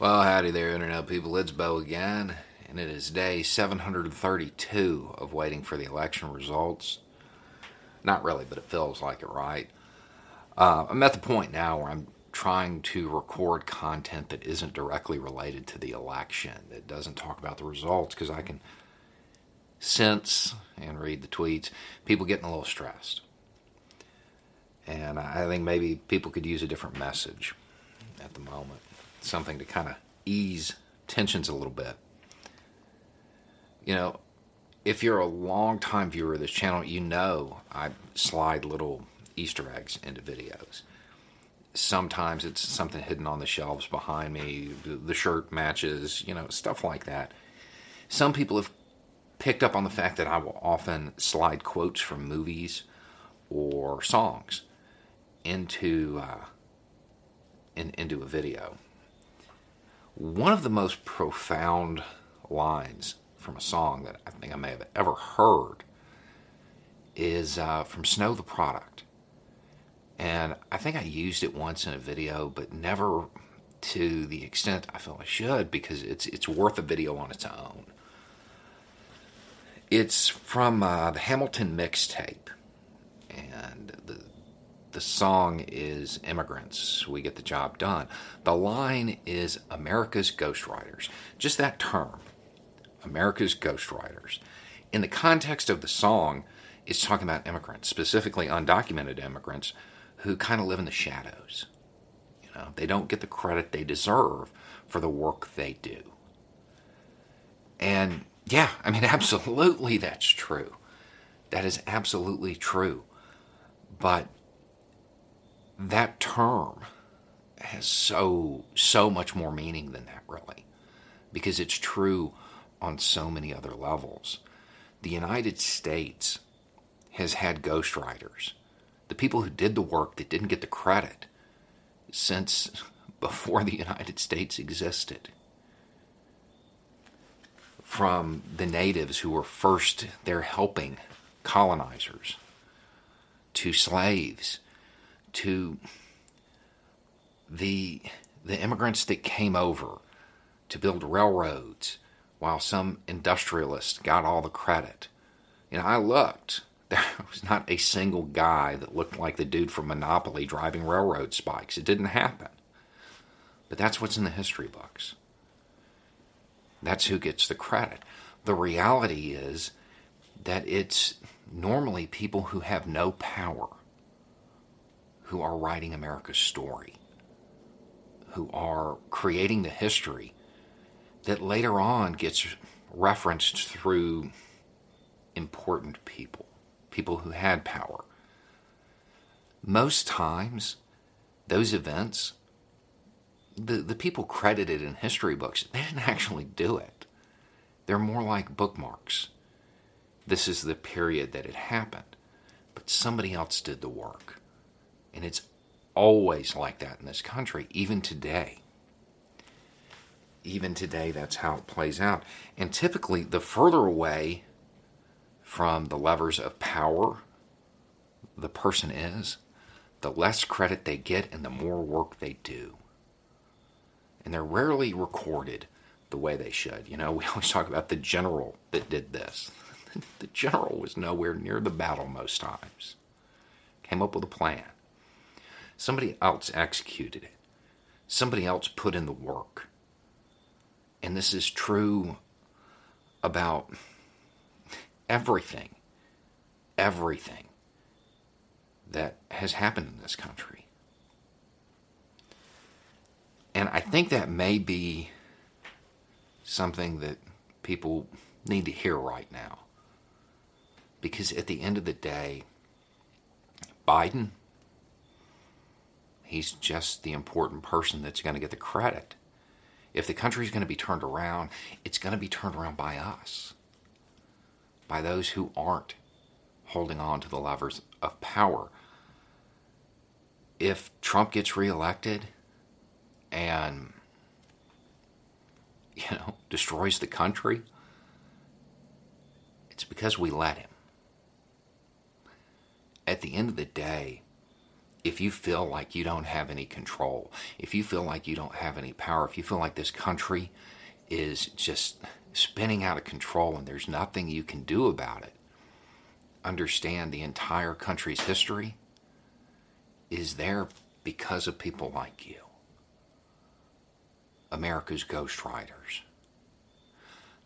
Well, howdy there, Internet people. It's Beau again, and it is day 732 of waiting for the election results. Not really, but it feels like it, right? Uh, I'm at the point now where I'm trying to record content that isn't directly related to the election, that doesn't talk about the results, because I can sense and read the tweets, people getting a little stressed. And I think maybe people could use a different message at the moment something to kind of ease tensions a little bit. You know, if you're a long time viewer of this channel, you know I slide little Easter eggs into videos. Sometimes it's something hidden on the shelves behind me, the shirt matches, you know, stuff like that. Some people have picked up on the fact that I will often slide quotes from movies or songs into uh, in, into a video. One of the most profound lines from a song that I think I may have ever heard is uh, from Snow Tha Product. And I think I used it once in a video, but never to the extent I feel I should because it's it's worth a video on its own. It's from uh, the Hamilton mixtape, and the the song is Immigrants, We Get the Job Done. The line is America's Ghostwriters. Just that term, America's Ghostwriters. In the context of the song, it's talking about immigrants, specifically undocumented immigrants who kind of live in the shadows. You know, they don't get the credit they deserve for the work they do. And yeah, I mean, absolutely that's true. That is absolutely true. But that term has so so much more meaning than that really because it's true on so many other levels. The united states has had ghostwriters. The people who did the work that didn't get the credit since before the united states existed. From the natives who were first there helping colonizers to slaves to the the immigrants that came over to build railroads while some industrialists got all the credit. You know, I looked. There was not a single guy that looked like the dude from Monopoly driving railroad spikes. It didn't happen. But that's what's in the history books. That's who gets the credit. The reality is that it's normally people who have no power who are writing America's story, who are creating the history that later on gets referenced through important people, people who had power. Most times, those events, the, the people credited in history books, they didn't actually do it. They're more like bookmarks. This is the period that it happened, but somebody else did the work. And it's always like that in this country, even today. Even today, that's how it plays out. And typically, the further away from the levers of power the person is, the less credit they get and the more work they do. And they're rarely recorded the way they should. You know, we always talk about the general that did this. the general was nowhere near the battle most times. Came up with a plan. Somebody else executed it. Somebody else put in the work. And this is true about everything, everything that has happened in this country. And I think that may be something that people need to hear right now. Because at the end of the day, Biden He's just the important person that's going to get the credit If the country's going to be turned around, it's going to be turned around by us, by those who aren't holding on to the levers of power. If Trump gets reelected and, you know, destroys the country, it's because we let him. At the end of the day, if you feel like you don't have any control, if you feel like you don't have any power, if you feel like this country is just spinning out of control and there's nothing you can do about it, understand the entire country's history is there because of people like you. America's ghostwriters.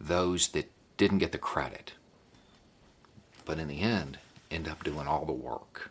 Those that didn't get the credit, but in the end end up doing all the work.